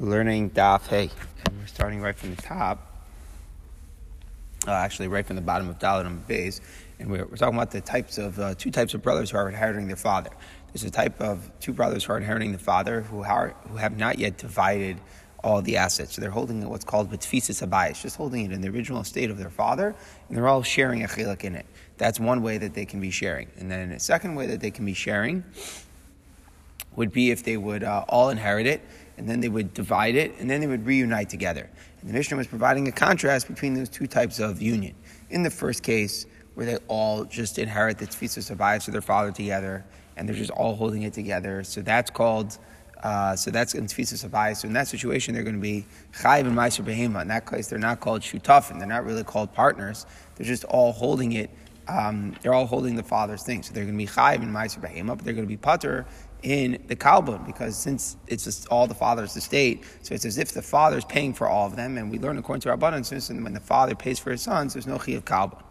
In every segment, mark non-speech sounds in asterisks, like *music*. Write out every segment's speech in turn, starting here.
learning Daf Hey, and we're starting right from the top. Uh, actually, right from the bottom of Dalit and and we're, we're, talking about the types of uh, two types of brothers who are inheriting their father. There's a type of two brothers who are inheriting the father who are who have not yet divided all the assets. So they're holding what's called betfisis abayis, just holding it in the original state of their father, and they're all sharing a chilek in it. That's one way that they can be sharing. And then a second way that they can be sharing would be if they would uh, all inherit it and then they would divide it, and then they would reunite together. And the Mishnah was providing a contrast between those two types of union. In the first case, where they all just inherit the tefisas abayis of their father together, and they're just all holding it together. So that's called, uh, so that's in tefisas abayis. So in that situation, they're going to be chayiv and meiser behema. In that case, they're not called shutafim. They're not really called partners. They're just all holding it. Um, they're all holding the father's thing. So they're going to be chayiv and meiser behema, but they're going to be putter in the kalbun because since it's all the father's estate, so it's as if the father is paying for all of them, and we learn according to our abundance, and when the father pays for his sons, there's no chi of kalbun.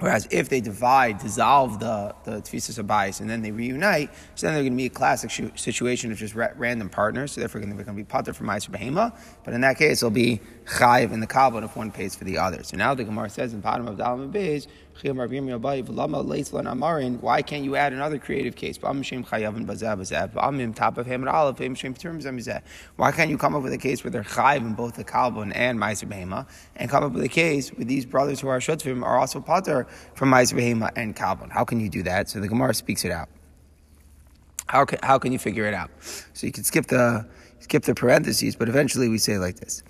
Whereas if they divide, dissolve the, the tefisas abayis, and then they reunite, so then they're going to be a classic situation of just ra- random partners, so therefore they're going to be pater for Meiser Behema, but in that case it'll be chayiv in the kalbun if one pays for the other. So now the Gemara says in bottom of Dalam Beis, why can't you add another creative case? Why can't you come up with a case where they're chayiv in both the kalbun and ma'aser behema, and come up with a case where these brothers who are shutvim are also pater from ma'aser behema and kalbun? How can you do that? So the Gemara speaks it out. How can, how can you figure it out? So you can skip the skip the parentheses, but eventually we say like this.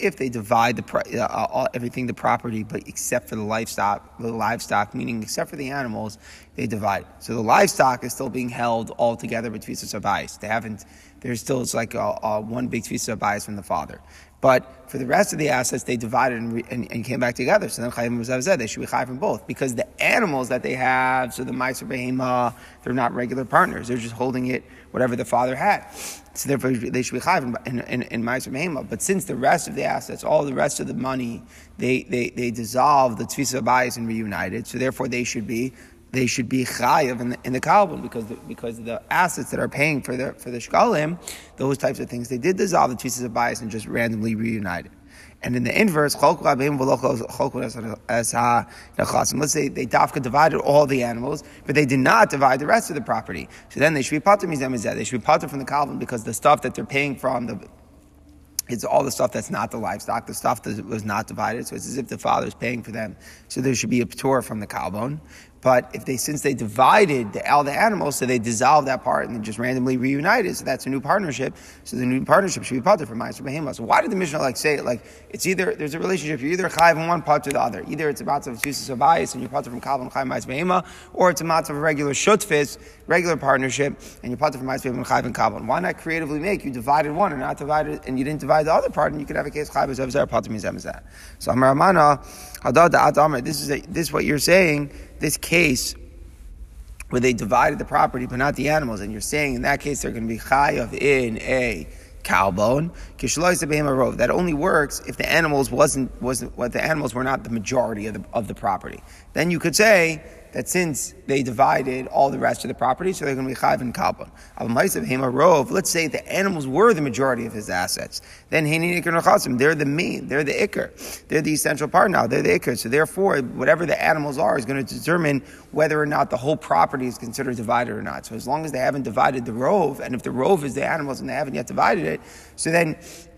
If they divide the uh, uh, all, everything, the property, but except for the livestock, the livestock, meaning except for the animals, they divide. So the livestock is still being held all together between the They haven't. There's still it's like a, a one big tefisa bias from the father. But for the rest of the assets, they divided and, re, and, and came back together. So then Chayim Muzavzeh, they should be Chayim from both. Because the animals that they have, so the Meiser Behema, they're not regular partners. They're just holding it, whatever the father had. So therefore, they should be Chayim in, in, in Meiser Behema. But since the rest of the assets, all the rest of the money, they, they, they dissolved the Tfisa bias and reunited, so therefore they should be they should be chayav in the, in the kalbun because the, because the assets that are paying for the for the shkalim, those types of things, they did dissolve the pieces of bias and just randomly reunited. And in the inverse, let's say they dafka divided all the animals, but they did not divide the rest of the property. So then they should be pater They should be pater from the kalbun because the stuff that they're paying from the it's all the stuff that's not the livestock, the stuff that was not divided. So it's as if the father is paying for them. So there should be a ptor from the kalbon. But if they, since they divided the, all the animals, so they dissolved that part and just randomly reunited, so that's a new partnership. So the new partnership should be part from Ma'aser Behema. So why did the Mishnah like say it? Like it's either there's a relationship. You're either chayv in one part to the other. Either it's a matzah of tzusis bias and you're part from kalvin chayv Ma'aser Behema, or it's a matzah of a regular shutfis, regular partnership, and you're part from Ma'aser Behema and chayv and kalvin. Why not creatively make you divided one and not divided, and you didn't divide the other part, and you could have a case chayv as zevzer part that. So Amar Amana, this is a, this is what you're saying this case where they divided the property but not the animals, and you're saying in that case they're going to be chayav in a cow bone. That only works if the animals wasn't wasn't what the animals were not the majority of the of the property. Then you could say that since they divided all the rest of the property, so they're going to be chayv and kalpon. Let's say the animals were the majority of his assets. Then they're the main, they're the ikr. They're the essential part now. They're the ikr. So therefore, whatever the animals are is going to determine whether or not the whole property is considered divided or not. So as long as they haven't divided the rove, and if the rove is the animals and they haven't yet divided it, so then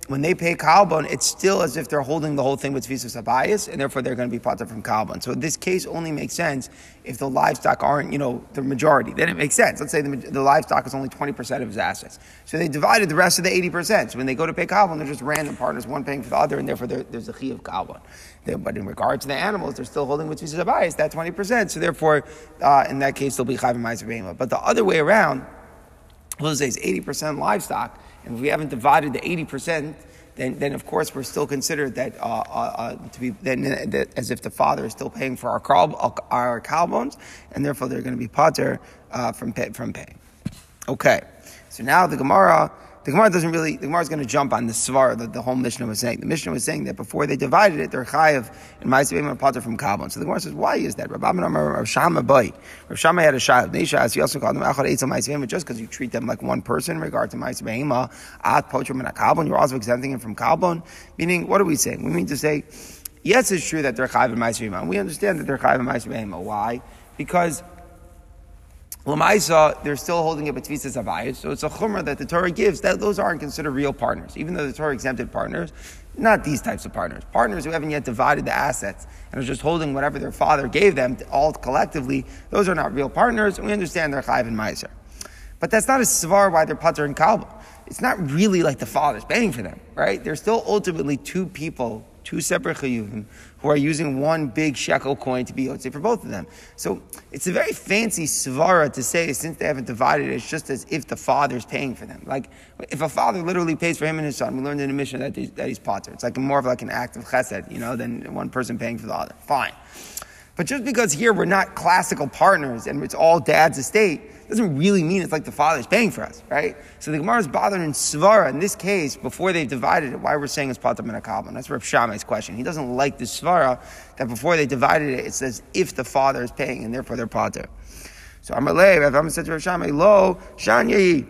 when they pay kalbon, it's still as if they're holding the whole thing with visas abayas, and therefore they're going to be part from kalbon. So this case only makes sense if the livestock aren't, you know, the majority. Then it makes sense. Let's say the, the livestock is only 20% of his assets. So they divided the rest of the 80%. So when they go to pay kalbon, they're just random partners, one paying for the other, and therefore there's a chi of kalbon. But in regard to the animals, they're still holding with visas abayas, that 20%. So therefore, uh, in that case, they'll be chayv and But the other way around, let's say it's 80% livestock, and if we haven't divided the 80%, then, then of course we're still considered that uh, uh, uh, to be then that as if the father is still paying for our cow, our bones, and therefore they're going to be pater uh, from pay, from paying. Okay, So now the Gemara, the Gemara doesn't really, the Gemara is going to jump on the svar that the whole Mishnah was saying. The Mishnah was saying that before they divided it, they're chayiv and ma'aseh and potter from Kabon. So the Gemara says, why is that? Rabbi Rav Shama boy, Rav Shama had a child. Neisha, you also called them achad eitzel ma'aseh just because you treat them like one person in regard to ma'aseh behema, at potrim and Kabon, you're also exempting him from Kabon. Meaning, what are we saying? We mean to say, yes, it's true that they're chayiv and ma'aseh We understand that they're chayiv and ma'aseh Why? Because Lamaisa, they're still holding it betvisas abayis, so it's a chumrah that the Torah gives that those aren't considered real partners, even though the Torah exempted partners. Not these types of partners. Partners who haven't yet divided the assets and are just holding whatever their father gave them all collectively. Those are not real partners, and we understand they're chayv and meiser. But that's not a svar why they're putter and kalba. It's not really like the father's paying for them, right? They're still ultimately two people two separate chayuvim who are using one big shekel coin to be yotze for both of them. So it's a very fancy svara to say since they haven't divided it, it's just as if the father is paying for them. Like if a father literally pays for him and his son, we learned in the Mishnah that, he's, that he's potter. It's like more of like an act of chesed, you know, than one person paying for the other. Fine. But just because here we're not classical partners and it's all dad's estate, doesn't really mean it's like the father's paying for us, right? So the Gemara is bothered in Svara, in this case, before they've divided it, why we're saying it's Patam and Akabon. That's Rav Shammai's question. He doesn't like the Svara that before they divided it, it says if the father is paying, and therefore they're Pater. So Amalei, Rav Amma said to Rav Shammai, Lo, Shanyayi.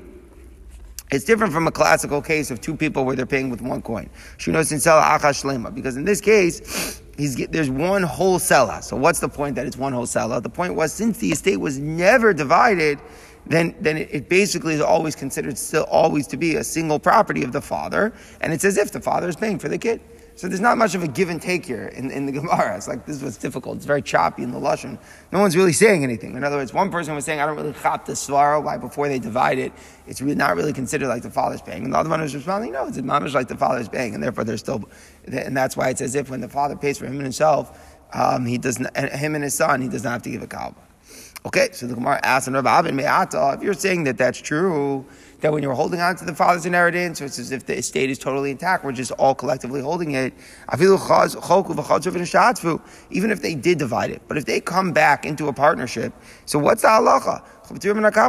It's different from a classical case of two people where they're paying with one coin. Because in this case, there's one whole. So what's the point that it's one whole? The point was since the estate was never divided, then, then it, it, basically is always considered still always to be a single property of the father, and it's as if the father is paying for the kid. So there's not much of a give and take here in, in the *laughs* Gemara. It's like this is what's difficult. It's very choppy in the lashon. No one's really saying anything. In other words, one person was saying, "I don't really chop the svara." Why before they divide it, it's really not really considered like the father's paying. And the other one was responding, "No, it's mamish like the father's paying, and therefore they're still." And that's why it's as if when the father pays for him and himself, um, he does not, him and his son, he does not have to give a kalba. Okay, so the Gemara asks, "And Rabbi Me'ata, if you're saying that that's true." That when you're holding on to the father's inheritance, it's as if the estate is totally intact. We're just all collectively holding it. Even if they did divide it, but if they come back into a partnership, so what's the halacha?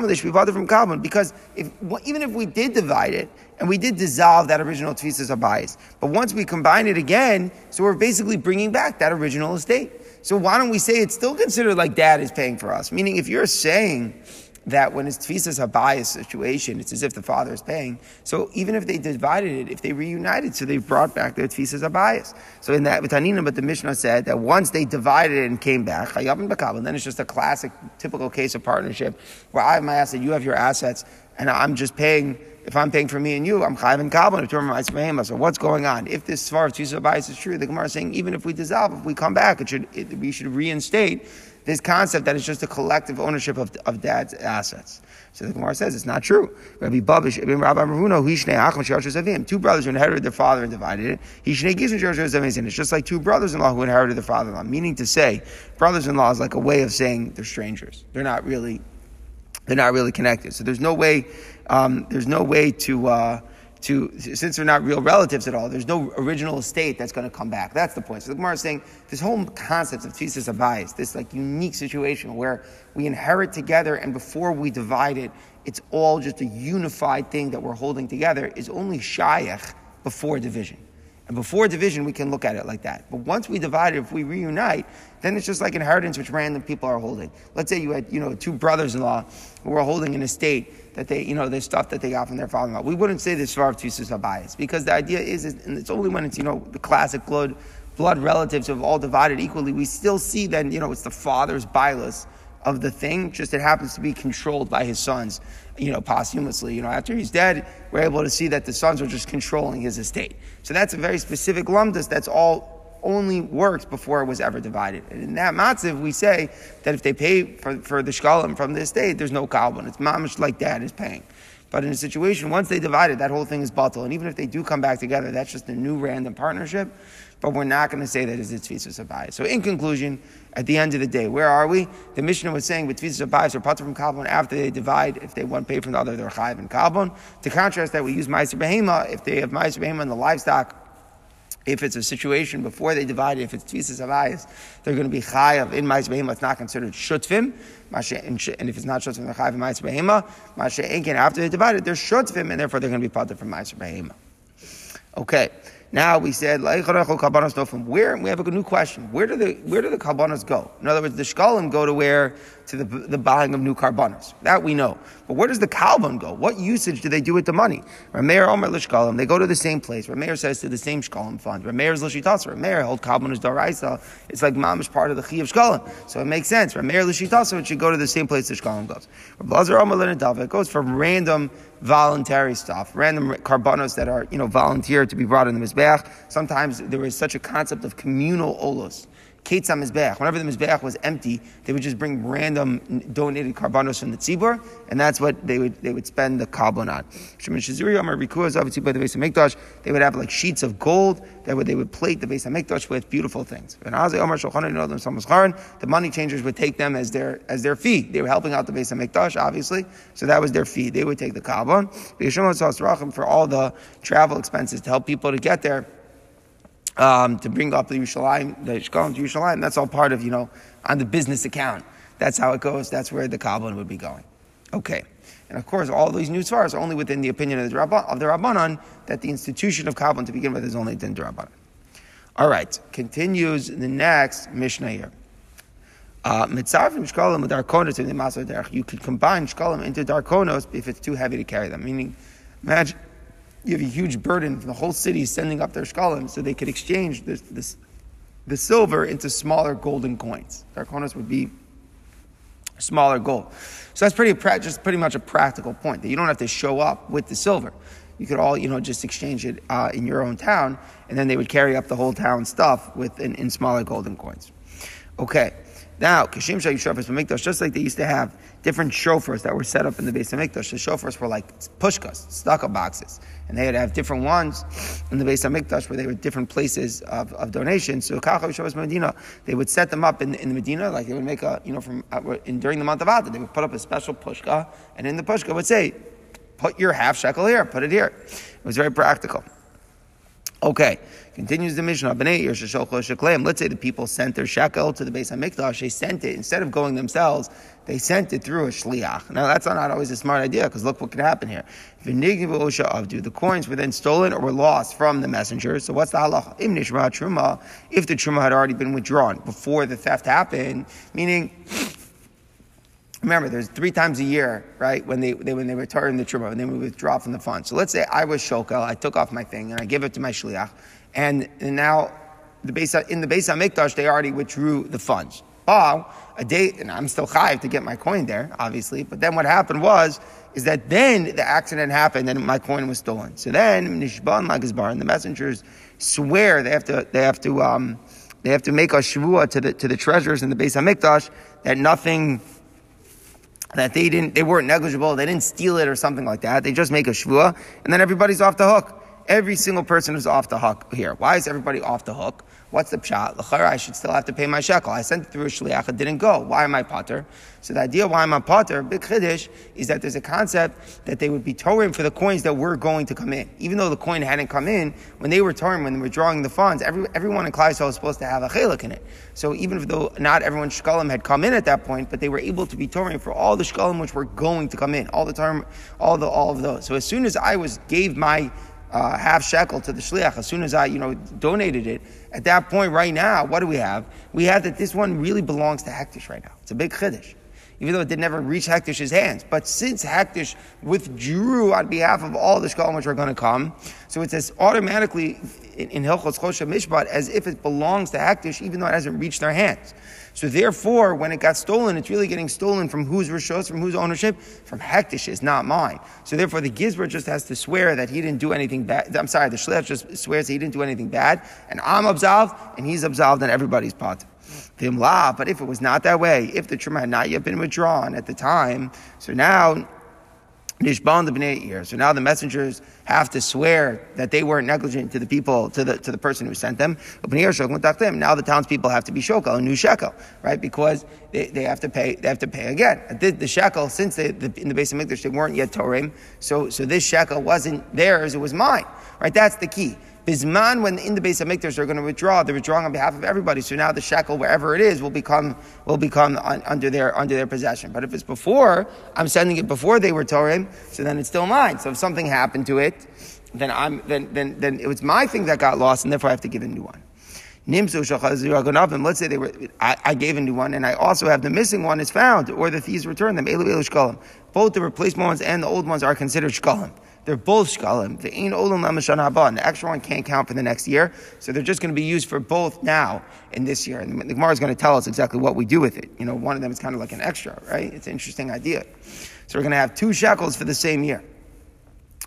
They should be bothered from Kalman because if, even if we did divide it and we did dissolve that original tefisas bias, but once we combine it again, so we're basically bringing back that original estate. So why don't we say it's still considered like dad is paying for us? Meaning, if you're saying that when it's tfisas a bias situation, it's as if the father is paying. So even if they divided it, if they reunited, so they brought back their tfisas bias. So in that Vitanina, but the Mishnah said that once they divided it and came back, and then it's just a classic, typical case of partnership where I have my asset, you have your assets, and I'm just paying. If I'm paying for me and you, I'm chayv and kabbalah. So what's going on? If this svar tfisas bias is true, the Gemara is saying even if we dissolve, if we come back, it should it, we should reinstate this concept that it's just a collective ownership of, of dad's assets. So the Gemara says it's not true. Rabbi Babish, Rabbi Maruno, two brothers who inherited their father and divided it. It's just like two brothers-in-law who inherited their father-in-law. Meaning to say, brothers-in-law is like a way of saying they're strangers. They're not really, they're not really connected. So there's no way, um, there's no way to. Uh, to since they're not real relatives at all, there's no original estate that's going to come back. That's the point. So the Gemara is saying this whole concept of tzitzis abayis, this like unique situation where we inherit together and before we divide it, it's all just a unified thing that we're holding together, is only shayach before division. And before division, we can look at it like that. But once we divide it, if we reunite, then it's just like inheritance, which random people are holding. Let's say you had, you know, two brothers-in-law who were holding an estate that they, you know, there's stuff that they got from their father-in-law. We wouldn't say this Svarv Tusus bias because the idea is, is, and it's only when it's, you know, the classic blood, blood relatives have all divided equally, we still see then, you know, it's the father's bilus of the thing, just it happens to be controlled by his sons, you know, posthumously. You know, after he's dead, we're able to see that the sons are just controlling his estate. So that's a very specific lumdus that's all only works before it was ever divided. And in that matziv, we say that if they pay for, for the shkalim from the estate, there's no kalbon. It's mamish like dad is paying. But in a situation, once they divide it, that whole thing is bottle. And even if they do come back together, that's just a new random partnership. But we're not going to say that it's tzitzis abayis. So in conclusion, at the end of the day, where are we? The Mishnah was saying with tzitzis abayis or pater from kalbon after they divide, if they one pay from the other, they're chayiv and kalbon. To contrast that, we use ma'aser behema. If they have ma'aser behema in the livestock, if it's a situation before they divide if it's tvisas avayas, they're going to be chayav in ma'is behema. It's not considered shutvim. And if it's not shutvim, they're chayav in ma'is behema. Mashe enkin after they divide it, they're shutvim, and therefore they're going to be part from ma'is behema. Okay. Now we said where we have a new question. Where do the where do the karbanos go? In other words, the shkalim go to where to the the buying of new karbanos. That we know. But where does the kalban go? What usage do they do with the money? Rameir Omer l'shkalim. They go to the same place. Rameir says to the same shkalim fund. Rameir's l'shitas. Rameir held is daraisa. It's like mamish part of the chi of shkalim. So it makes sense. Rameir l'shitas. It should go to the same place the shkalim goes. Rablazer Omer. It goes from random voluntary stuff, random carbonos that are, you know, volunteered to be brought in the Mizbeach. Sometimes there is such a concept of communal olos. Ketzah Mizbeach. Whenever the Mizbeach was empty, they would just bring random donated carbonos from the tzibur, and that's what they would they would spend the kalbon on. They would have like sheets of gold that would, they would plate the Beis Hamikdash with beautiful things. The money changers would take them as their as their fee. They were helping out the Beis Hamikdash, obviously, so that was their fee. They would take the kalbon for all the travel expenses to help people to get there um, to bring up the Yerushalayim, the Shkolim to Yerushalayim. That's all part of, you know, on the business account. That's how it goes. That's where the Kabbalah would be going. Okay. And of course, all these new svaras are only within the opinion of the, of the that the institution of Kabbalah to begin with is only din Rabbanan. All right. Continues the next Mishnah here. Uh, you could combine shkalim into darkonos if it's too heavy to carry them. Meaning, imagine you have a huge burden. from The whole city sending up their shkalim so they could exchange this, this, the silver into smaller golden coins. Darkonos would be smaller gold. So that's pretty just pretty much a practical point that you don't have to show up with the silver. You could all you know just exchange it uh, in your own town, and then they would carry up the whole town stuff with in, in smaller golden coins. Okay. Now, Kashim Shofars Mikdash, just like they used to have different shofars that were set up in the Beis Hamikdash. The shofars were like pushkas, stucco boxes, and they would have different ones in the Beis Hamikdash where they were different places of, of donation. So Kachav Shofars Medina, they would set them up in, in the Medina, like they would make a, you know, from uh, in, during the month of Adar, they would put up a special pushka, and in the pushka would say, put your half shekel here, put it here. It was very practical. Okay. Continues the Mishnah. Let's say the people sent their shekel to the Beis Hamikdash. They sent it instead of going themselves. They sent it through a shliach. Now that's not always a smart idea because look what could happen here. The coins were then stolen or were lost from the messenger. So what's the halacha? If the truma had already been withdrawn before the theft happened, meaning remember, there's three times a year, right, when they, they when they return the truma and then we withdraw from the fund. So let's say I was shokel, I took off my thing and I give it to my shliach and, and now the base, in the Beis Hamikdash, they already withdrew the funds. Wow, a day, and I'm still chayiv to get my coin there, obviously. But then what happened was, is that then the accident happened and my coin was stolen. So then Nishban Magazbar and the messengers swear they have to they have to um, they have to make a shvua to the to the treasures in the Beis Hamikdash that nothing that they didn't they weren't negligible, they didn't steal it or something like that. They just make a shvua, and then everybody's off the hook. Every single person is off the hook here. Why is everybody off the hook? What's the pshat? L'chara, I should still have to pay my shekel. I sent it through a shliach, it didn't go. Why am I potter? So the idea why I'm a potter, big chiddush, is that there's a concept that they would be towing for the coins that were going to come in. Even though the coin hadn't come in, when they were towing, when they were drawing the funds, every, everyone in Klai was supposed to have a chelik in it. So even though not everyone's shkalim had come in at that point, but they were able to be towing for all the shkalim which were going to come in, all the time, all the all of those. So as soon as I was gave my uh, half shekel to the shliach as soon as I, you know, donated it. At that point, right now, what do we have? We have that this one really belongs to Hektish right now. It's a big chiddush, even though it did never reach Hektish's hands. But since Hektish withdrew on behalf of all the shkalim which are going to come, so it says automatically in, in Hilchos Choshen Mishpat as if it belongs to Hektish, even though it hasn't reached their hands. So therefore, when it got stolen, it's really getting stolen from whose rishos, from whose ownership? From Hektish's, not mine. So therefore, the Gizber just has to swear that he didn't do anything bad. I'm sorry, the Shliach just swears he didn't do anything bad, and I'm absolved, and he's absolved, and everybody's pot. But if it was not that way, if the truma had not yet been withdrawn at the time, so now Nishban bnei ear. So now the messengers have to swear that they weren't negligent to the people, to the to the person who sent them. Now the townspeople have to be shokel, a new shekel, right? Because they, they have to pay. They have to pay again. The, the shekel, since they, the, in the Beis HaMikdash they weren't yet Torim, so so this shekel wasn't theirs; it was mine, right? That's the key. Bisman, when in the Beis HaMikdash, they're going to withdraw. They're withdrawing on behalf of everybody. So now the shekel, wherever it is, will become will become un, under their under their possession. But if it's before, I'm sending it before they were Torah, so then it's still mine. So if something happened to it, then I'm then then then it was my thing that got lost, and therefore I have to give a new one. Let's say they were, I, I, gave a new one, and I also have the missing one is found, or the thieves return them. Both the replacement ones and the old ones are considered shkalim. They're both shkalim. The ein olam lamashan haba. The extra one can't count for the next year, so they're just going to be used for both now and this year. And the Gemara is going to tell us exactly what we do with it. You know, one of them is kind of like an extra, right? It's an interesting idea. So we're going to have two shekels for the same year.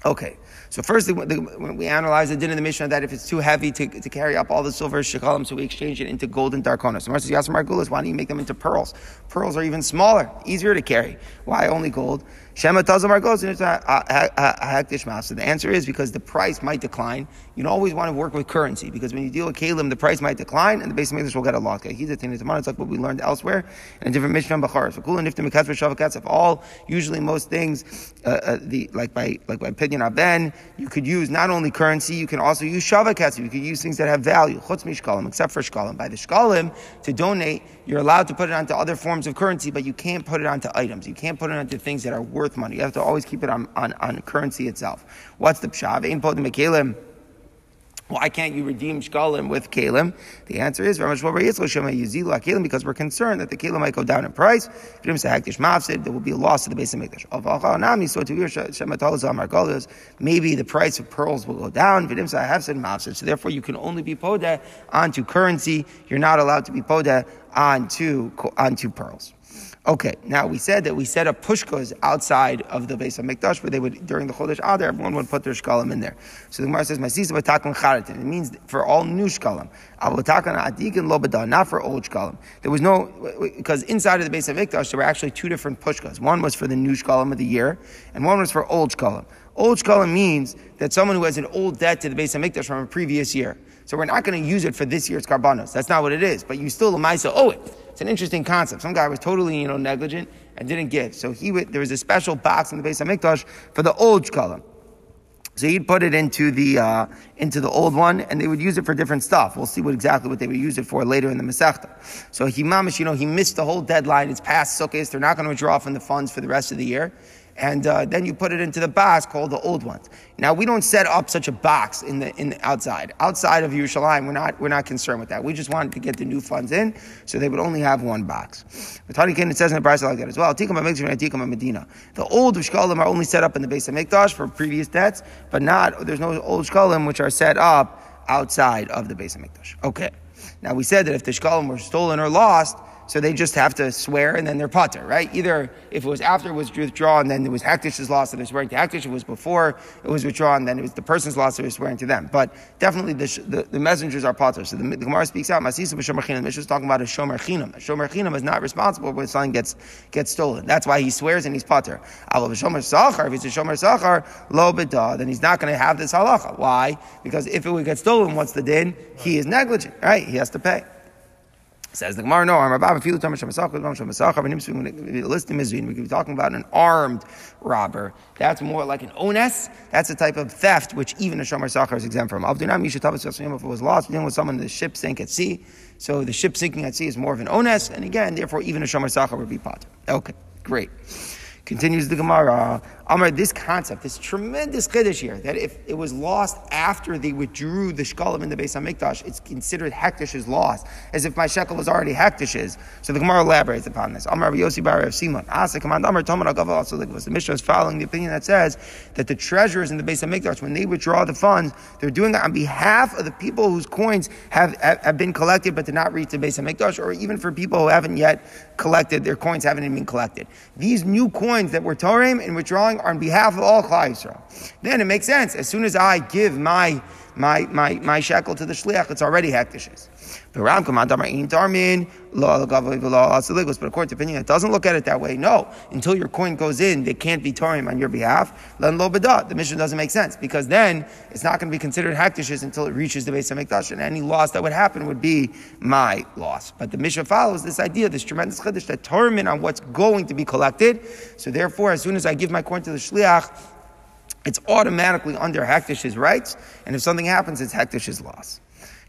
Okay. So first, when we analyze the din of the Mishnah that if it's too heavy to, to carry up all the silver shekalim, so we exchange it into gold and darkonos. So says, Yasser Margulis, why don't you make them into pearls? Pearls are even smaller, easier to carry. Why only gold? Shema Hektish Mas. So the answer is because the price might decline. You don't always want to work with currency because when you deal with Kalim, the price might decline and the base English will get a loss. He's a thing It's like what we learned elsewhere in a different Mishnah Bachar. If all, usually most things, uh, uh, the, like by, like by opinion Aben, you could use not only currency, you can also use Shavakatz. You could use things that have value. Except for Shkalim. By the Shkalim, to donate, you're allowed to put it onto other forms of currency, but you can't put it onto items. You can't put it onto things that are worth money. You have to always keep it on, on, on currency itself. What's the pshav? Why can't you redeem shkalim with kalim? The answer is because we're concerned that the kalim might go down in price. There will be a loss to the Beis HaMikdash. Maybe the price of pearls will go down. So therefore, you can only be poda onto currency. You're not allowed to be poda onto onto pearls. Okay, now we said that we set up pushkas outside of the Beis HaMikdash, where they would, during the Chodesh Adar, everyone would put their shkalim in there. So the Gemara says, Masisa b'takon charitin. It means for all new shkalim. Avotakon adikin lo not for old shkalim. There was no, because inside of the Beis HaMikdash, there were actually two different pushkas. One was for the new shkalim of the year, and one was for old shkalim. Old shkalim means that someone who has an old debt to the Beis HaMikdash from a previous year. So we're not going to use it for this year's karbanos. That's not what it is. But you still, Lamaisa, owe it. It's an interesting concept. Some guy was totally, you know, negligent and didn't give. So he would, there was a special box in the Beis HaMikdash for the old shkalim. So he'd put it into the uh, into the old one, and they would use it for different stuff. We'll see what exactly what they would use it for later in the Masechta. So he mamish, you know, he missed the whole deadline. It's past Sukkot. They're not going to withdraw from the funds for the rest of the year and uh, then you put it into the box called the old ones. Now we don't set up such a box in the in the outside. Outside of Yerushalayim, we're not we're not concerned with that. We just wanted to get the new funds in, so they would only have one box. But Tani it says in the price like that as well. Medina. The old shkalim are only set up in the Beis HaMikdash for previous debts, but not there's no old shkalim which are set up outside of the Beis HaMikdash. Okay. Now we said that if the shkalim were stolen or lost, so they just have to swear and then they're potter, right? Either if it was after it was withdrawn, then it was Haktish's loss and they're swearing to Haktish. It was before it was withdrawn, then it was the person's loss that they're swearing to them. But definitely the, the, the messengers are potter. So the, the Gemara speaks out, Masisa b'shomer chinam. Mishnah is talking about a shomer chinam. A shomer chinam is not responsible when something gets, gets stolen. That's why he swears and he's potter. Alo b'shomer sachar, if it's a shomer sachar, lo b'dah, then he's not going to have this halacha. Why? Because if it would get stolen, what's the din? He is negligent, right? He has to pay. Says the Gemara, no, I'm about to feel We could be talking about an armed robber. That's more like an ones. That's a type of theft which even a shomer sachar is exempt from. If it was lost, dealing with someone, the ship sank at sea. So the ship sinking at sea is more of an ones, and again, therefore, even a shomer sachar would be pot. Okay, great. Continues the Gemara. Amar, this concept, this tremendous chiddush here, that if it was lost after they withdrew the shkalim in the Beis HaMikdash, it's considered hektish's loss, as if my shekel was already hektish's. So the Gemara elaborates upon this. Amar Yossi Bar of Simon. Asa command Amar Tomar also the Mishnah is following the opinion that says that the treasurers in the Beis HaMikdash, when they withdraw the funds, they're doing it on behalf of the people whose coins have, have been collected but did not reach the base of Mikdash, or even for people who haven't yet collected, their coins haven't even been collected. These new coins that we're Torim and withdrawing are on behalf of all Klal Yisrael. Then it makes sense. As soon as I give my my my my shekel to the shliach, it's already hektishes. But according to opinion, it doesn't look at it that way. No, until your coin goes in, they can't be tarim on your behalf. The Mishnah doesn't make sense because then it's not going to be considered hektishes until it reaches the Beis HaMikdash, and any loss that would happen would be my loss. But the Mishnah follows this idea, this tremendous chiddush that tarim on what's going to be collected. So therefore, as soon as I give my coin to the shliach, it's automatically under Hektish's rights, and if something happens, it's Hektish's loss.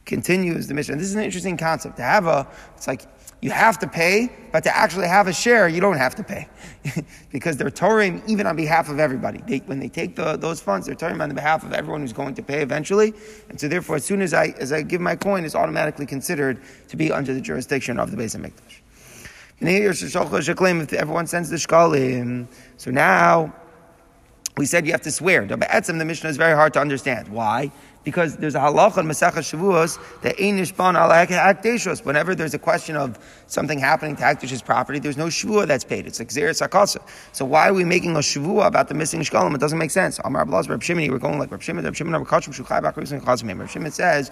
Continues the Mishnah. This is an interesting concept. To have a, it's like you have to pay, but to actually have a share, you don't have to pay. *laughs* because they're Torahim even on behalf of everybody. They, when they take the, those funds, they're Torahim on the behalf of everyone who's going to pay eventually. And so therefore, as soon as I, as I give my coin, it's automatically considered to be under the jurisdiction of the Beis HaMikdash. If everyone sends the shkalim, so now we said you have to swear. The Mishnah is very hard to understand. Why? because there's a halacha in Masechah Shavuos that ein nishban ala hakdeshos. Whenever there's a question of something happening to Hakdesh's property, there's no shavua that's paid. It's like zeres sakasa. So why are we making a shavua about the missing shkalim? It doesn't make sense. Amar Ablaz, Reb Shimon, we're going like Reb Shimon, Reb Shimon, Reb Shimon says,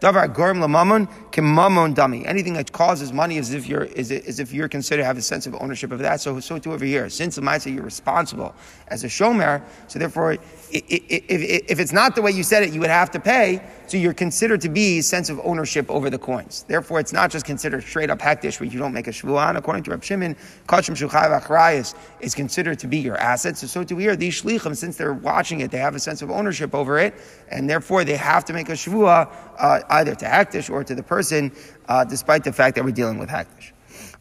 davar gorm lamamon kim mamon dummy. Anything that causes money is if you're is, is if you're considered to have a sense of ownership of that. So so too over here. Since the say you're responsible as a shomer, so therefore, if, if, if it's not the way you said it, you would have to pay. So you're considered to be a sense of ownership over the coins. Therefore, it's not just considered straight up hektish where you don't make a shvuah. According to Reb Shimon, kachim shuchai v'achrayis is considered to be your asset. So so too here, these shlichim, since they're watching it, they have a sense of ownership over it, and therefore they have to make a shvuah uh, either to hektish or to the person, uh, despite the fact that we're dealing with hektish.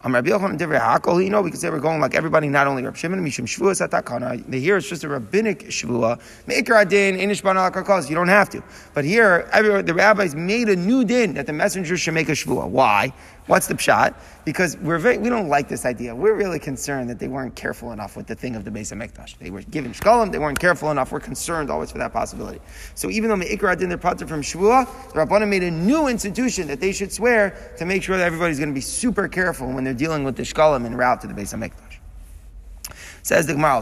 I'm Rabbi Hakol. You know, because they were going like everybody, not only Rabbi Shimon, Mishum Shvuah Satakana. Here it's just a rabbinic Shvuah. Maker Adin, Inish You don't have to. But here, every, the rabbis made a new din that the messenger should make a Shvuah. Why? What's the pshat? Because we're very, we don't like this idea. We're really concerned that they weren't careful enough with the thing of the Beis HaMikdash. They were given shkolim, they weren't careful enough. We're concerned always for that possibility. So even though the Me'ikra did their pater from Shavua, the Rabbanah made a new institution that they should swear to make sure that everybody's going to be super careful when they're dealing with the shkolim and route to the Beis HaMikdash. Says the Gemara,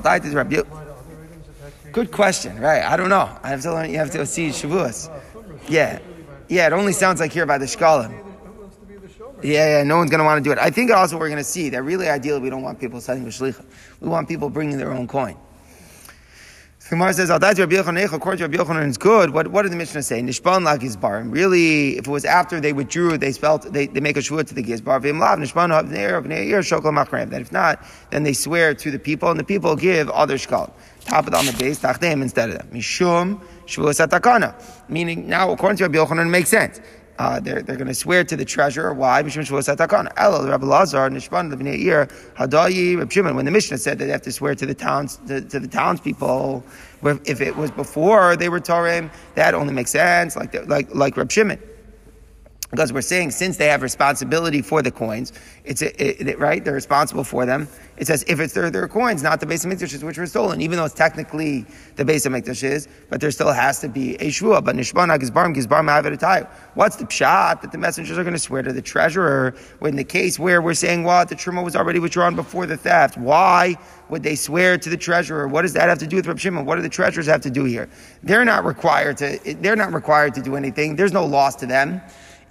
Good question, right? I don't know. I have to learn, you have to see Shavuos. Yeah. Yeah, it only sounds like here by the shkolim. Yeah, yeah, no one's going to want to do it. I think also we're going to see that really ideally we don't want people sending the shlicha. We want people bringing their own coin. Gemara says, according to Rabbi Yochanan, it's good. What, what did the Mishnah say? Nishban la gizbar. Really, if it was after they withdrew, they spelt, they, they make a shvuah to the gizbar. Vim lav, nishban havneir, havneir, shokol machrev. That if not, then they swear to the people, and the people give other shkal. Top it on the base, tachdem instead of them. Mishum, shvuah satakana. Meaning, now, according to Rabbi Yochanan, it makes sense. Uh, they're they're going to swear to the treasurer. Why? When the Mishnah said that they have to swear to the towns to, to the townspeople, if it was before they were Torah, that only makes sense. Like the, like like Reb Shimon. Because we're saying since they have responsibility for the coins, it's it, it, right. They're responsible for them. It says if it's their, their coins, not the Beis HaMikdash which were stolen, even though it's technically the Beis HaMikdash but there still has to be a shvua. But nishbana gizbarm gizbarm ma'avedatayim. What's the pshat that the messengers are going to swear to the treasurer in the case where we're saying what the truma was already withdrawn before the theft? Why would they swear to the treasurer? What does that have to do with Reb Shimon? What do the treasurers have to do here? They're not required to. They're not required to do anything. There's no loss to them.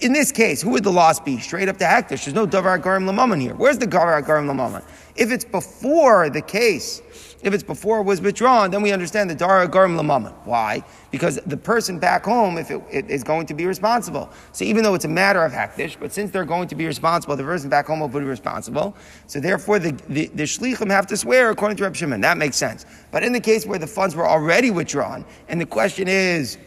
In this case, who would the loss be? Straight up to Hektish. There's no Davar Garim Lamaman here. Where's the Davar Garim Lamaman? If it's before the case, if it's before it was withdrawn, then we understand the Dara Garim Lamaman. Why? Because the person back home, if it, it is going to be responsible. So even though it's a matter of Hektish, but since they're going to be responsible, the person back home will be responsible. So therefore, the, the, the Shlichim have to swear according to Reb Shimon. That makes sense. But in the case where the funds were already withdrawn, and the question is,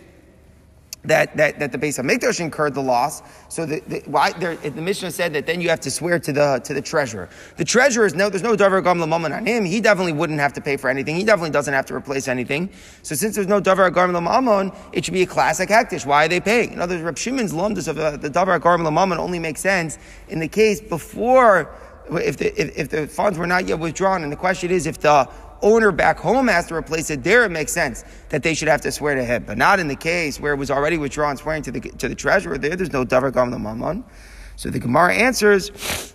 that, that, that the Beis HaMikdash incurred the loss. So the, the, why, there, the Mishnah said that then you have to swear to the, to the treasurer. The treasurer is no, there's no Davar Gam Lamaman on him. He definitely wouldn't have to pay for anything. He definitely doesn't have to replace anything. So since there's no Davar Gam Lamaman, it should be a classic hektish. Why are they paying? In other words, Reb Shimon's lumdus of uh, the Davar Gam Lamaman only makes sense in the case before, if the, if, if the funds were not yet withdrawn. And the question is if the owner back home has to replace it, there it makes sense that they should have to swear to him. But not in the case where it was already withdrawn, swearing to the, to the treasurer. There, there's no davar gam mammon. So the Gemara answers,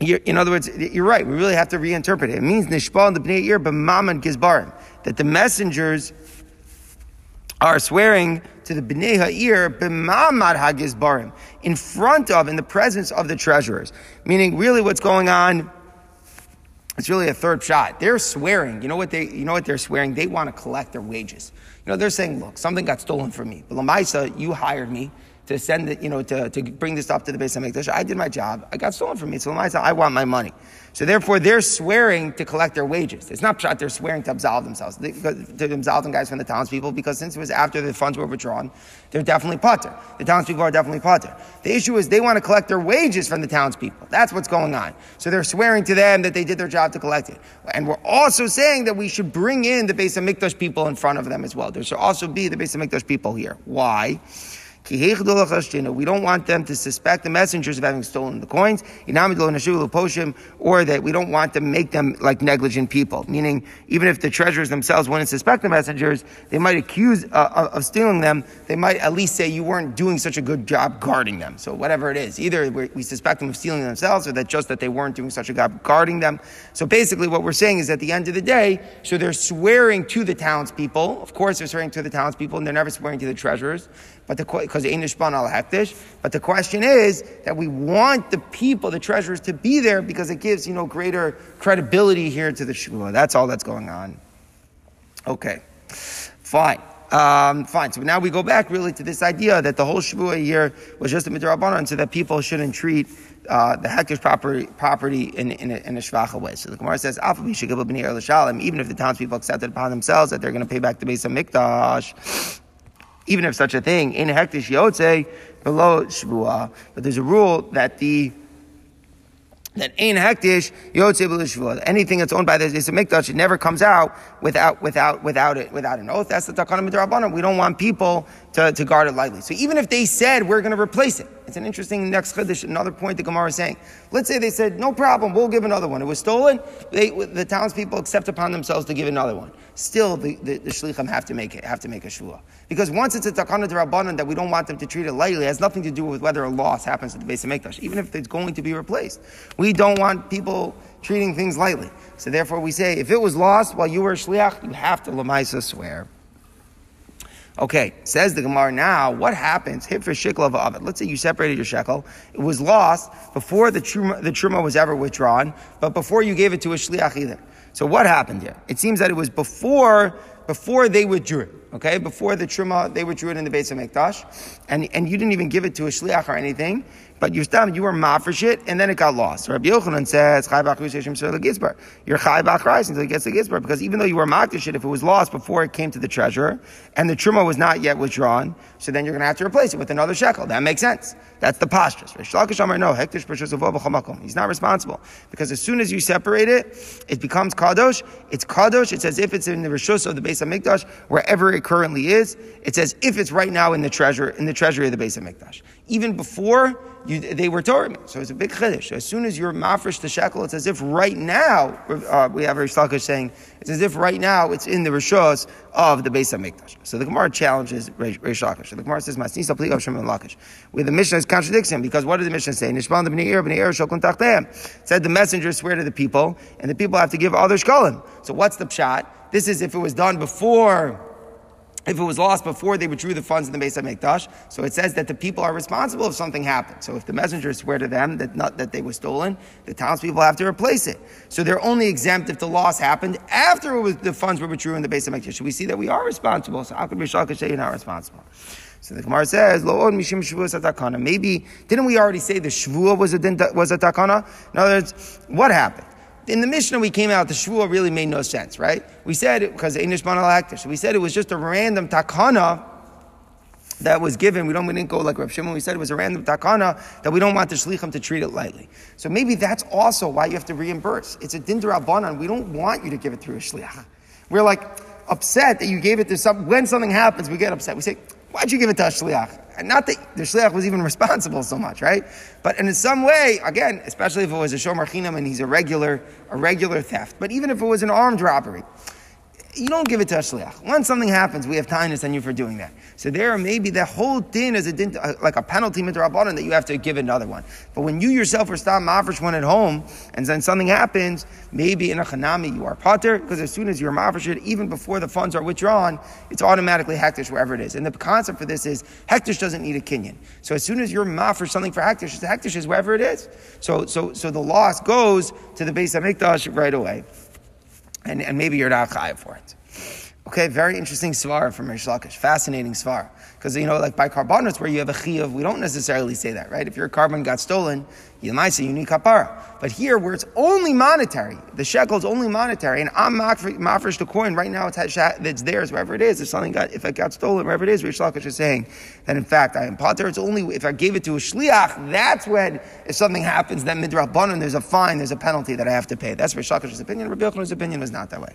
in other words, you're right. We really have to reinterpret it. It means nishbal in the bnei ir b'maman gizbarim that the messengers are swearing to the bnei ha'ir b'mamad ha'gizbarim in front of, in the presence of the treasurers. Meaning, really, what's going on it's really a third shot. They're swearing. You know what they, you know what they're swearing? They want to collect their wages. You know, they're saying, look, something got stolen from me. But Lamaisa, you hired me to send it, you know, to, to bring this stuff to the Beis HaMikdash. I did my job. I got stolen from me. So Lamaisa, I want my money. So therefore, they're swearing to collect their wages. It's not that they're swearing to absolve themselves. They, to absolve them guys from the townspeople because since it was after the funds were withdrawn, they're definitely potter. The townspeople are definitely potter. The issue is they want to collect their wages from the townspeople. That's what's going on. So they're swearing to them that they did their job to collect it. And we're also saying that we should bring in the Beis HaMikdash people in front of them as well. There should also be the Beis HaMikdash people here. Why? We don't want them to suspect the messengers of having stolen the coins, or that we don't want to make them like negligent people. Meaning, even if the treasurers themselves wouldn't suspect the messengers, they might accuse uh, of stealing them. They might at least say you weren't doing such a good job guarding them. So whatever it is, either we suspect them of stealing themselves, or that just that they weren't doing such a good job guarding them. So basically, what we're saying is at the end of the day, so they're swearing to the townspeople. Of course, they're swearing to the townspeople, and they're never swearing to the treasurers. But the because al hektish. But the question is that we want the people, the treasurers, to be there because it gives you know greater credibility here to the shuvah. That's all that's going on. Okay, fine. Um, fine. So now we go back really to this idea that the whole Shavua here was just a midrabanan, so that people shouldn't treat uh, the hektish property, property in, in, a, in a shvacha way. So the Gemara says, even if the townspeople accepted upon themselves that they're going to pay back the Beis HaMikdash, even if such a thing in hektish yotze below shvua. But there's a rule that the that ain hektish yotze below shvua. Anything that's owned by the Yisra Mikdash, it never comes out without without without it without an oath. That's the takana. We don't want people to, to guard it lightly. So even if they said we're going to replace it, it's an interesting next chiddush. Another point the Gemara is saying. Let's say they said no problem, we'll give another one. It was stolen. They, the townspeople accept upon themselves to give another one. Still, the, the, the shlichim have to make it have to make a shvua. Because once it's a takana rabbanon that we don't want them to treat it lightly, it has nothing to do with whether a loss happens at the Beis HaMikdash, even if it's going to be replaced. We don't want people treating things lightly. So therefore we say, if it was lost while you were a shliach, you have to lamaisa swear. Okay, says the Gemara now, what happens? Hit for shekel of avid. Let's say you separated your shekel. It was lost before the truma, the truma was ever withdrawn, but before you gave it to a shliach either. So what happened here? It seems that it was before before they withdrew it. Okay, before the truma, they withdrew it in the Beis HaMikdash, and and you didn't even give it to a shliach or anything, but you stam you were mafresh and then it got lost. So Rabbi Yochanan says, You're chai bach until it gets the gizbar, because even though you were mafresh if it was lost before it came to the treasurer, and the truma was not yet withdrawn, so then you're going to have to replace it with another shekel. That makes sense. That's the posture. No, He's not responsible because as soon as you separate it, it becomes kadosh. It's kadosh. It's as if it's in the rishus of the Beis HaMikdash, wherever it currently is. It's as if it's right now in the treasure in the treasury of the Beis HaMikdash. Even before you, they were Torah. So it's a big chiddush. As soon as you're mafresh the shekel, it's as if right now, uh, we have Rish Lakish saying, it's as if right now it's in the rishos of the Beis HaMikdash. So the Gemara challenges Rish Lakish. So the Gemara says, Masnisa pli of Shimon Lakish. Where the Mishnah contradicts him, because what did the Mishnah say? Nishban b'nei ir b'nei ir shokun. Said the messengers swear to the people, and the people have to give other shkolim. So what's the pshat? This is if it was done before if it was lost before they withdrew the funds in the Beis HaMikdash. So it says that the people are responsible if something happened. So if the messengers swear to them that not that they were stolen, the townspeople have to replace it. So they're only exempt if the loss happened after was, the funds were withdrew in the Beis HaMikdash. We see that we are responsible. So how could Rishal say you're not responsible? So the Gemara says, "Lo od mishim shvuas takana." Maybe didn't we already say the shvua was a was a takana? In other words, what happened? In the Mishnah we came out, the Shvuah really made no sense, right? We said, because Einish Manal we said it was just a random takana that was given. We don't we didn't go like Rav Shimon. We said it was a random takana that we don't want the shlichim to treat it lightly. So maybe that's also why you have to reimburse. It's a dindar abanan. We don't want you to give it through a shliach. We're like upset that you gave it to some. When something happens, we get upset. We say, "Why'd you give it to a shliach?" And not that the shliach was even responsible so much, right? But in some way, again, especially if it was a shomer chinam and he's a regular, a regular theft. But even if it was an armed robbery, you don't give it to a shliach. Once something happens, we have to send you for doing that. So there, maybe the whole din is a din, uh, like a penalty midrabanan that you have to give another one. But when you yourself are stam mafresh one at home, and then something happens, maybe in a chanami you are potter, because as soon as you're mafresh it, even before the funds are withdrawn, it's automatically hektish wherever it is. And the concept for this is hektish doesn't need a kinyan. So as soon as you're mafresh something for hektish, the hektish is wherever it is. So so so the loss goes to the Beis HaMikdash right away and, and maybe you're not chayiv for it. Okay, very interesting svar from Rish Lakish. Fascinating svar. Because, you know, like by karbanos where you have a chiyuv, we don't necessarily say that, right? If your carbon got stolen, you might say you need kapara. But here, where it's only monetary, the shekel is only monetary, and I'm mafresh the coin, right now it's, it's theirs, wherever it is. If something got, if it got stolen, wherever it is, Rish Lakish is saying that in fact, I am potter, it's only if I gave it to a shliach, that's when, if something happens, then midrash banon, there's a fine, there's a penalty that I have to pay. That's Rish Lakish's opinion. Rabbi Yochanan's opinion was not that way.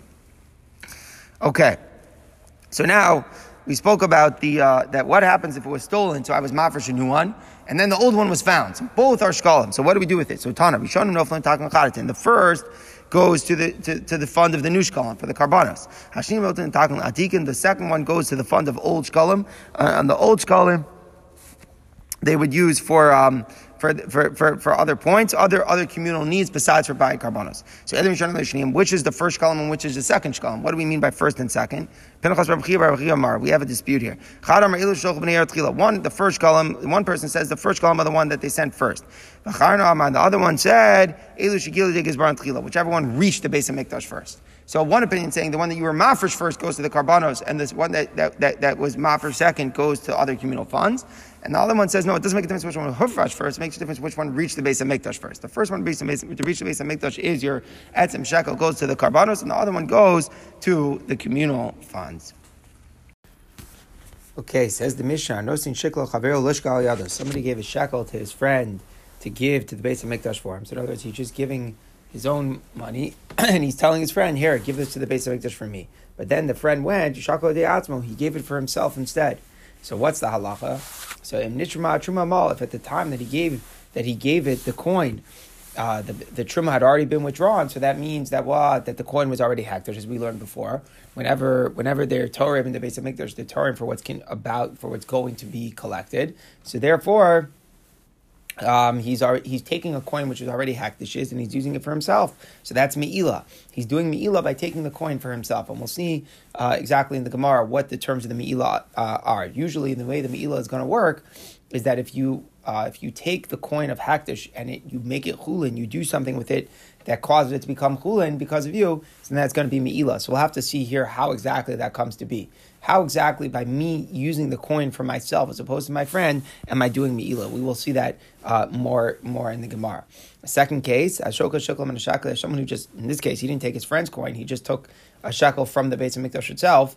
Okay. So now we spoke about the uh, that what happens if it was stolen. So I was mafresh a new one, and then the old one was found. So both are shkalim. So what do we do with it? So Tana, we show Noflim Takan Charatin. The first goes to the to, to the fund of the new shkalim for the karbanos. Hashim Takan Atikin. The second one goes to the fund of old shkalim, uh, and the old shkalim they would use for um, for, for, for, for other points, other other communal needs besides for buying karbanos. So which is the first column and which is the second column? What do we mean by first and second? We have a dispute here. One, the first column, one person says the first column of the one that they sent first. The other one said, whichever one reached the Beis HaMikdash first. So one opinion saying the one that you were mafresh first goes to the karbanos, and this one that, that, that, that was mafresh second goes to other communal funds. And the other one says, no, it doesn't make a difference which one hufresh first. It makes a difference which one reached the Beis HaMikdash first. The first one to reach the Beis HaMikdash is your etzim shekel goes to the karbanos, and the other one goes to the communal funds. Okay, says the Mishnah. Somebody gave a shekel to his friend to give to the Beis HaMikdash for him. So in other words, he's just giving his own money, *clears throat* and he's telling his friend, "Here, give this to the Beis HaMikdash for me." But then the friend went. He gave it for himself instead. So what's the halacha? So Nitruma Truma Mal, if at the time that he gave that he gave it the coin, uh, the the truma had already been withdrawn, so that means that what that the coin was already hacked, as we learned before. Whenever whenever they're Torah in the Beis HaMikdash, they're Torah for what's can, about for what's going to be collected. So therefore um, he's already, he's taking a coin which is already hakdishes and he's using it for himself. So that's meila. He's doing meila by taking the coin for himself, and we'll see uh, exactly in the Gemara what the terms of the meila uh, are. Usually, the way the meila is going to work is that if you uh, if you take the coin of hakdish and it, you make it chulin, you do something with it that causes it to become chulin because of you, then that's going to be meila. So we'll have to see here how exactly that comes to be. How exactly, by me using the coin for myself as opposed to my friend, am I doing Me'ila? We will see that uh, more more in the Gemara. A second case, Ashoka Shuklam and Ashaka, someone who just, in this case, he didn't take his friend's coin, he just took a shekel from the Beis HaMikdash itself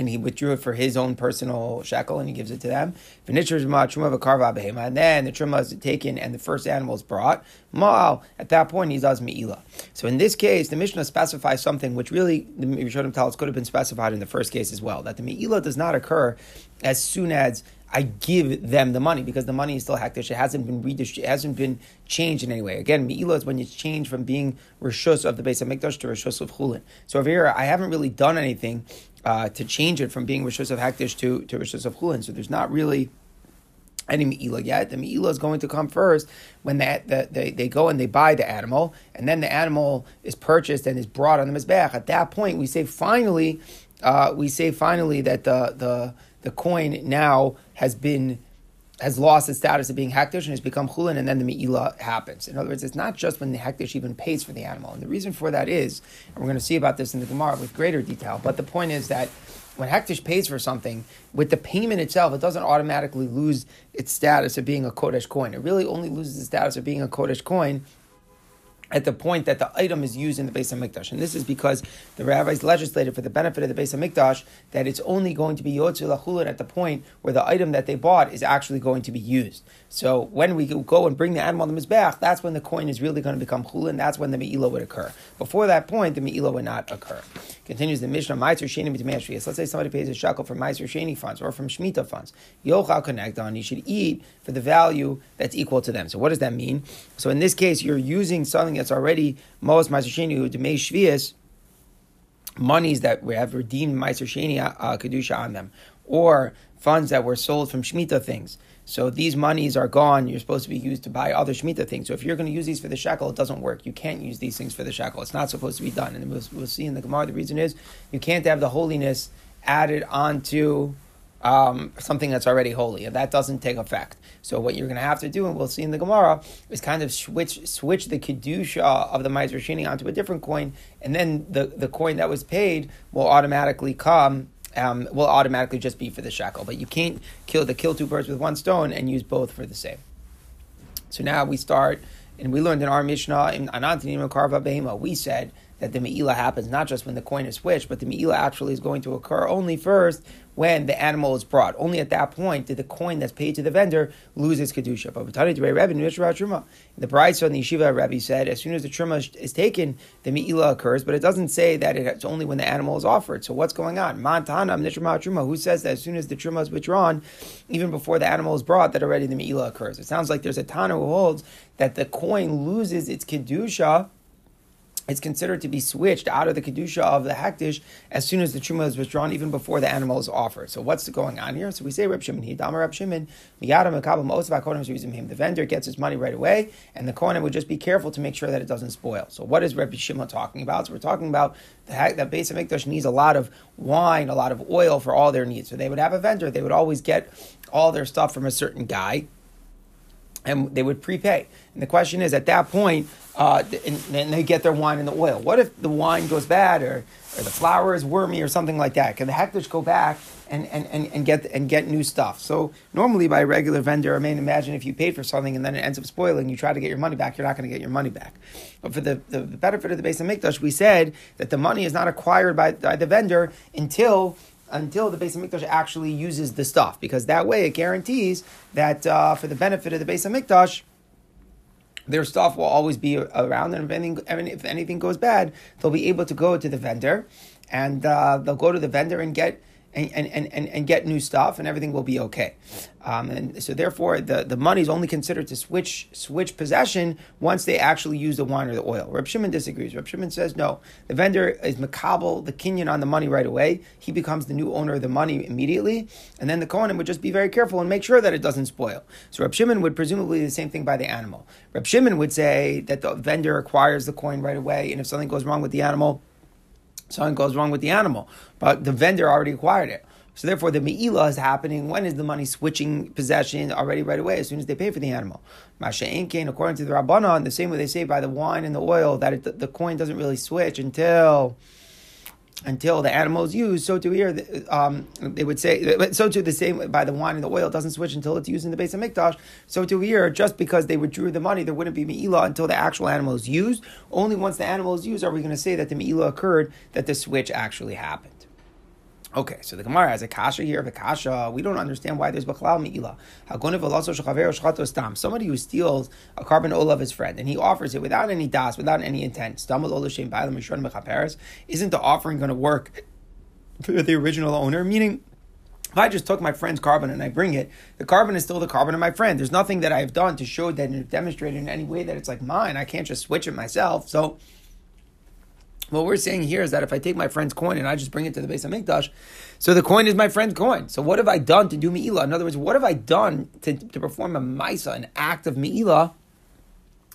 and he withdrew it for his own personal shekel and he gives it to them. And then the truma is taken and the first animal is brought. Ma'al, at that point he does me'ila. So in this case, the Mishnah specifies something which really the Rishonim tell us could have been specified in the first case as well. That the me'ila does not occur as soon as I give them the money because the money is still hektish. It hasn't been redistributed. It hasn't been changed in any way. Again, meila is when it's changed from being rishus of the Beis HaMikdash to rishus of chulin. So over here, I haven't really done anything uh, to change it from being rishus of hektish to to rishus of chulin. So there's not really any meila yet. The meila is going to come first when they, the, they, they go and they buy the animal, and then the animal is purchased and is brought on the mizbeach. At that point, we say finally, uh, we say finally that the the the coin now has been has lost its status of being hektish and has become chulin, and then the meila happens. In other words, it's not just when the hektish even pays for the animal, and the reason for that is, and we're going to see about this in the Gemara with greater detail. But the point is that when hektish pays for something, with the payment itself, it doesn't automatically lose its status of being a kodesh coin. It really only loses the status of being a kodesh coin at the point that the item is used in the Beis HaMikdash. And this is because the rabbis legislated for the benefit of the Beis HaMikdash that it's only going to be Yotzu Lachulin at the point where the item that they bought is actually going to be used. So when we go and bring the animal the Mizbech, that's when the coin is really going to become Chulin, that's when the Me'ila would occur. Before that point, the Me'ila would not occur. Continues the Mishnah, Meiser Sheni B'Tamei Let's say somebody pays a shekel from Meiser Sheni funds or from Shemitah funds. Yochal connect on, you should eat for the value that's equal to them. So what does that mean? So in this case, you're using something that's already most Ma'aser who Demei Shvius, monies that we have redeemed Ma'aser Sheni uh, Kedusha on them, or funds that were sold from Shemitah things. So these monies are gone. You're supposed to be used to buy other Shemitah things. So if you're going to use these for the shekel, it doesn't work. You can't use these things for the shekel. It's not supposed to be done. And we'll, we'll see in the Gemara, the reason is you can't have the holiness added onto um, something that's already holy, and that doesn't take effect. So what you're going to have to do, and we'll see in the Gemara, is kind of switch switch the kedusha of the Meiser Shini onto a different coin, and then the, the coin that was paid will automatically come. Um, will automatically just be for the shekel, but you can't kill the kill two birds with one stone and use both for the same. So now we start, and we learned in our Mishnah in Anantanim Karva Behema, we said that the Me'ila happens not just when the coin is switched, but the Me'ila actually is going to occur only first when the animal is brought. Only at that point did the coin that's paid to the vendor lose its kedusha. But the Bride on the yeshiva Rebbe said, as soon as the truma is taken, the Me'ila occurs, but it doesn't say that it's only when the animal is offered. So what's going on? Mantanam truma. Who says that as soon as the truma is withdrawn, even before the animal is brought, that already the Me'ila occurs? It sounds like there's a Tana who holds that the coin loses its kedusha it's considered to be switched out of the kedusha of the hektish as soon as the truma is withdrawn, even before the animal is offered. So what's going on here? So we say Reb Shimon, Hidama Reb Shimon, the vendor gets his money right away, and the kohen would just be careful to make sure that it doesn't spoil. So what is Reb Shimon talking about? So we're talking about the that Beis HaMikdash needs a lot of wine, a lot of oil for all their needs. So they would have a vendor, they would always get all their stuff from a certain guy and they would prepay. And the question is, at that point, uh, and, they get their wine and the oil. What if the wine goes bad, or, or the flour is wormy, or something like that? Can the hektish go back and, and, and, and get and get new stuff? So normally, by a regular vendor, I mean, imagine if you paid for something and then it ends up spoiling, you try to get your money back, you're not going to get your money back. But for the, the, the benefit of the Beis HaMikdash, we said that the money is not acquired by, by the vendor until until the Beis Hamikdash actually uses the stuff, because that way it guarantees that uh, for the benefit of the Beis Hamikdash, their stuff will always be around, and if anything, if anything goes bad, they'll be able to go to the vendor, and uh, they'll go to the vendor and get and, and, and, and get new stuff and everything will be okay. Um, and so therefore the, the money is only considered to switch switch possession once they actually use the wine or the oil. Reb Shimon disagrees. Reb Shimon says no. The vendor is makabel, the kinyan on the money right away. He becomes the new owner of the money immediately. And then the Kohanim would just be very careful and make sure that it doesn't spoil. So Reb Shimon would presumably the same thing by the animal. Reb Shimon would say that the vendor acquires the coin right away and if something goes wrong with the animal, something goes wrong with the animal, but the vendor already acquired it. So therefore, the me'ilah is happening. When is the money switching possession already right away? As soon as they pay for the animal. Masha Enkain, according to the Rabbanon, the same way they say by the wine and the oil that it, the coin doesn't really switch until until the animal is used. So to here, um, they would say so to the same by the wine and the oil doesn't switch until it's used in the Beis HaMikdash. So to here, just because they withdrew the money, there wouldn't be me'ilah until the actual animal is used. Only once the animal is used are we going to say that the me'ilah occurred, that the switch actually happened. Okay, so the Gemara has a kasha here, a kasha. We don't understand why there's bachlal me'ilah. Somebody who steals a carbon oil of his friend and he offers it without any das, without any intent. Isn't the offering going to work for the original owner? Meaning, if I just took my friend's carbon and I bring it, the carbon is still the carbon of my friend. There's nothing that I've done to show that and demonstrate in any way that it's like mine. I can't just switch it myself. So what we're saying here is that if I take my friend's coin and I just bring it to the Beis HaMikdash, so the coin is my friend's coin. So what have I done to do Me'ilah? In other words, what have I done to, to perform a Maisa, an act of Me'ilah,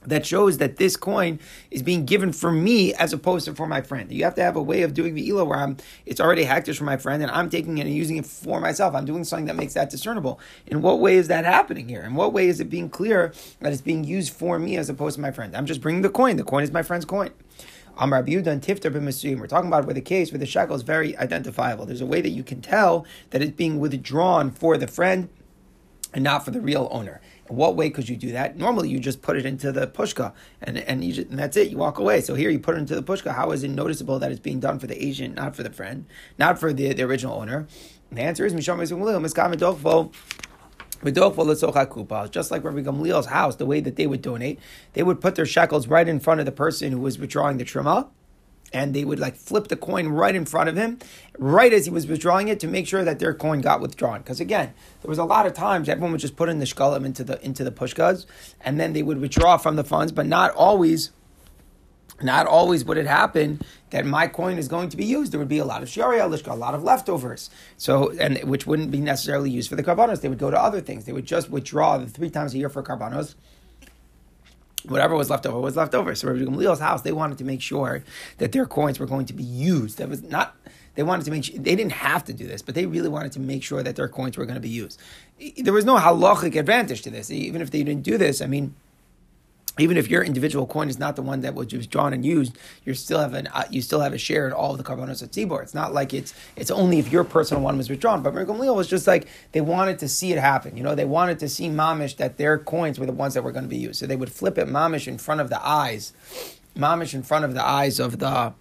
that shows that this coin is being given for me as opposed to for my friend. You have to have a way of doing the where I'm it's already hektish for my friend and I'm taking it and using it for myself. I'm doing something that makes that discernible. In what way is that happening here? In what way is it being clear that it's being used for me as opposed to my friend? I'm just bringing the coin. The coin is my friend's coin. Amar and Tifter b'Misuyim. We're talking about where the case where the shekel is very identifiable. There's a way that you can tell that it's being withdrawn for the friend and not for the real owner. In what way could you do that? Normally, you just put it into the pushka, and and, just, and, that's it. You walk away. So here, you put it into the pushka. How is it noticeable that it's being done for the agent, not for the friend, not for the, the original owner? And the answer is misham just like Rabbi Gamliel's house, the way that they would donate, they would put their shekels right in front of the person who was withdrawing the truma, and they would like flip the coin right in front of him, right as he was withdrawing it, to make sure that their coin got withdrawn. Because again, there was a lot of times everyone would just put in the shkalim into the into the pushkas, and then they would withdraw from the funds, but not always not always would it happen that my coin is going to be used. There would be a lot of shari alishka, a lot of leftovers. So, and which wouldn't be necessarily used for the karbanos. They would go to other things. They would just withdraw the three times a year for karbanos. Whatever was left over was left over. So Rabbi Gamliel's house, they wanted to make sure that their coins were going to be used. That was not They wanted to make sure, they didn't have to do this, but they really wanted to make sure that their coins were going to be used. There was no halachic advantage to this. Even if they didn't do this, I mean, even if your individual coin is not the one that was drawn and used, you still have an uh, you still have a share in all of the karbanos of tzibor. It's not like it's it's only if your personal one was withdrawn. But Mergum was just like they wanted to see it happen. You know, they wanted to see mamish that their coins were the ones that were going to be used. So they would flip it mamish in front of the eyes, mamish in front of the eyes of the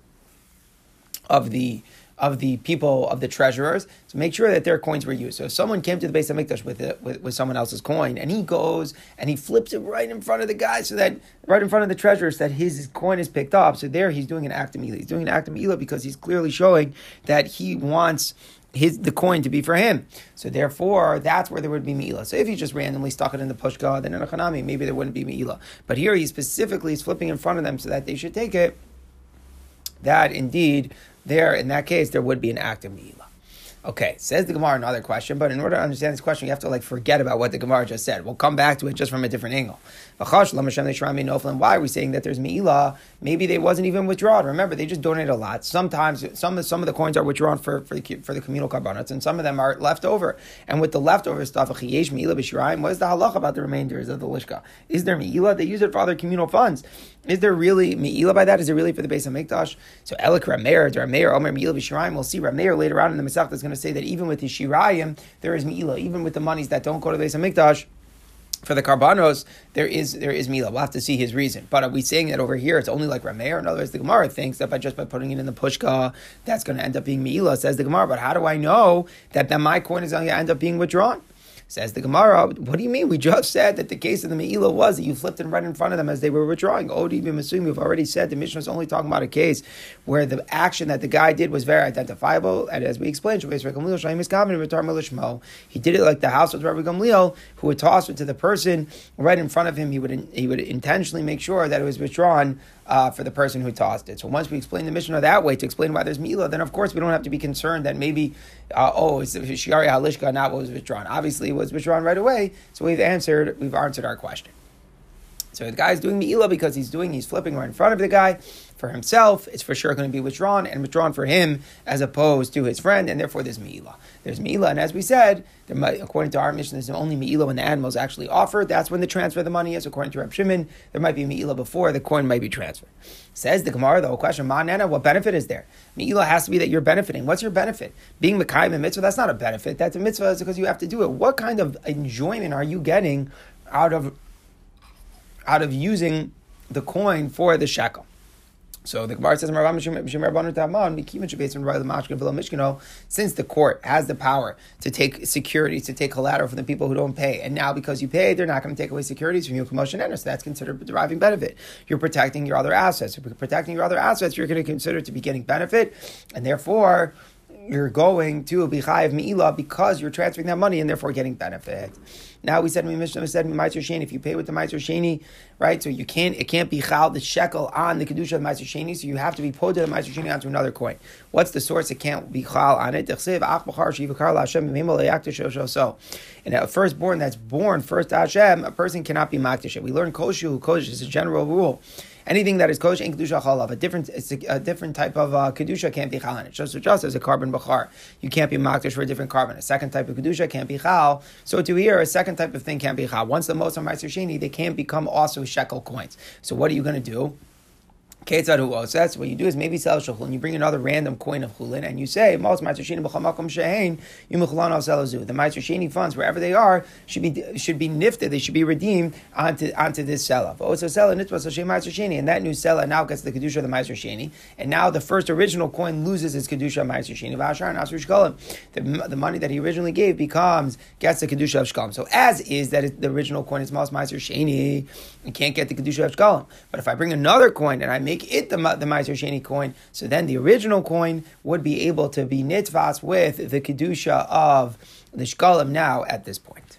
of the of the people of the treasurers to make sure that their coins were used. So if someone came to the Beis HaMikdash with, it, with, with someone else's coin, and he goes and he flips it right in front of the guy, so that right in front of the treasurers, that his coin is picked up. So there, he's doing an act of Mila. He's doing an act of Mila because he's clearly showing that he wants his the coin to be for him. So therefore, that's where there would be Me'ila. So if he just randomly stuck it in the pushka, then in a Hanami, maybe there wouldn't be Me'ila. But here he specifically is flipping in front of them so that they should take it. That indeed there, in that case, there would be an act of Mi'ila. Okay, says the Gemara another question, but in order to understand this question, you have to like forget about what the Gemara just said. We'll come back to it just from a different angle. Why are we saying that there's Mi'ila? Maybe they wasn't even withdrawn. Remember, they just donated a lot. Sometimes some of, some of the coins are withdrawn for, for, the, for the communal karbanos, and some of them are left over. And with the leftover stuff, what is the halacha about the remainders of the lishka? Is there Mi'ila? They use it for other communal funds. Is there really Me'ila by that? Is it really for the Beis HaMikdash? So Elik Rameir, or Rameir, Omer Me'ila B'Shirayim, we'll see Rameir later on in the Masech is going to say that even with the Shirayim, there is Me'ila. Even with the monies that don't go to the Beis HaMikdash, for the karbanos, there is there is mila. We'll have to see his reason. But are we saying that over here it's only like Rameir? In other words, the Gemara thinks that by just by putting it in the pushka, that's going to end up being mila. Says the Gemara. But how do I know that, that my coin is going to end up being withdrawn? Says the Gemara, what do you mean? We just said that the case of the Me'ila was that you flipped it right in front of them as they were withdrawing. Odi b'masum, we've already said the Mishnah is only talking about a case where the action that the guy did was very identifiable. And as we explained, he did it like the house of Rabbi Gamliel, who would toss it to the person right in front of him. He would, he would intentionally make sure that it was withdrawn uh, for the person who tossed it. So once we explain the Mishnah that way to explain why there's Mila, then of course we don't have to be concerned that maybe, uh, oh, it's Shiari Halishka, not what was withdrawn. Obviously it was withdrawn right away, so we've answered, we've answered our question. So the guy's doing Me'ila because he's doing, he's flipping right in front of the guy. For himself, it's for sure going to be withdrawn and withdrawn for him as opposed to his friend, and therefore there's Me'ila. There's Me'ila, and as we said, might, according to our mission, there's only Me'ila when the animal is actually offered. That's when the transfer of the money is. According to Reb Shimon, there might be Me'ila before the coin might be transferred. Says the Gemara, the whole question, Ma'anena, what benefit is there? Me'ila has to be that you're benefiting. What's your benefit? Being Mekayim a mitzvah, that's not a benefit. That's a mitzvah is because you have to do it. What kind of enjoyment are you getting out of out of using the coin for the shekel. So the Gemara says, since the court has the power to take securities, to take collateral from the people who don't pay, and now because you paid, they're not going to take away securities from you, commotion so that's considered deriving benefit. You're protecting your other assets. If you're protecting your other assets, you're going to consider to be getting benefit, and therefore you're going to be chayiv mi'ila because you're transferring that money and therefore getting benefit. Now we said we Mishnah said Meiser Sheni. If you pay with the Meiser Sheni, right? So you can't it can't be chal the shekel on the kedusha of Meiser Sheni. So you have to be to the Meiser Sheni onto another coin. What's the source? It can't be chal on it. And a firstborn that's born first Hashem, a person cannot be makdish. We learn koshu. Koshu is a general rule anything that is kosher in kedusha chalav, a different a, a, different type of uh, kedusha can't be chal on it. Just just as a carbon bachar, you can't be makdish for a different carbon. A second type of kedusha can't be chal. So to here, a second type of thing can't be chal. Once the most on ma'aser sheni, they can't become also shekel coins. So what are you going to do? Osets. What you do is maybe sell shulin. You bring another random coin of chulin, and you say, "Mos ma'aser b'chamakom shehein yimuchlan al selazu." The ma'aser sheni funds, wherever they are, should be should be nifted. They should be redeemed onto onto this seller. Also, seller nitva sashem ma'aser sheni, and that new seller now gets the kedusha of the ma'aser sheni, and now the first original coin loses its kedusha sheni. V'ashar and shkolim. The, the money that he originally gave becomes gets the kedusha of shkolim. So as is that the original coin is mos ma'aser sheni, you can't get the kedusha of shkolim. But if I bring another coin and I make make it the, the Meiser Sheni coin, so then the original coin would be able to be nitvas with the Kedusha of the Shkalim now at this point.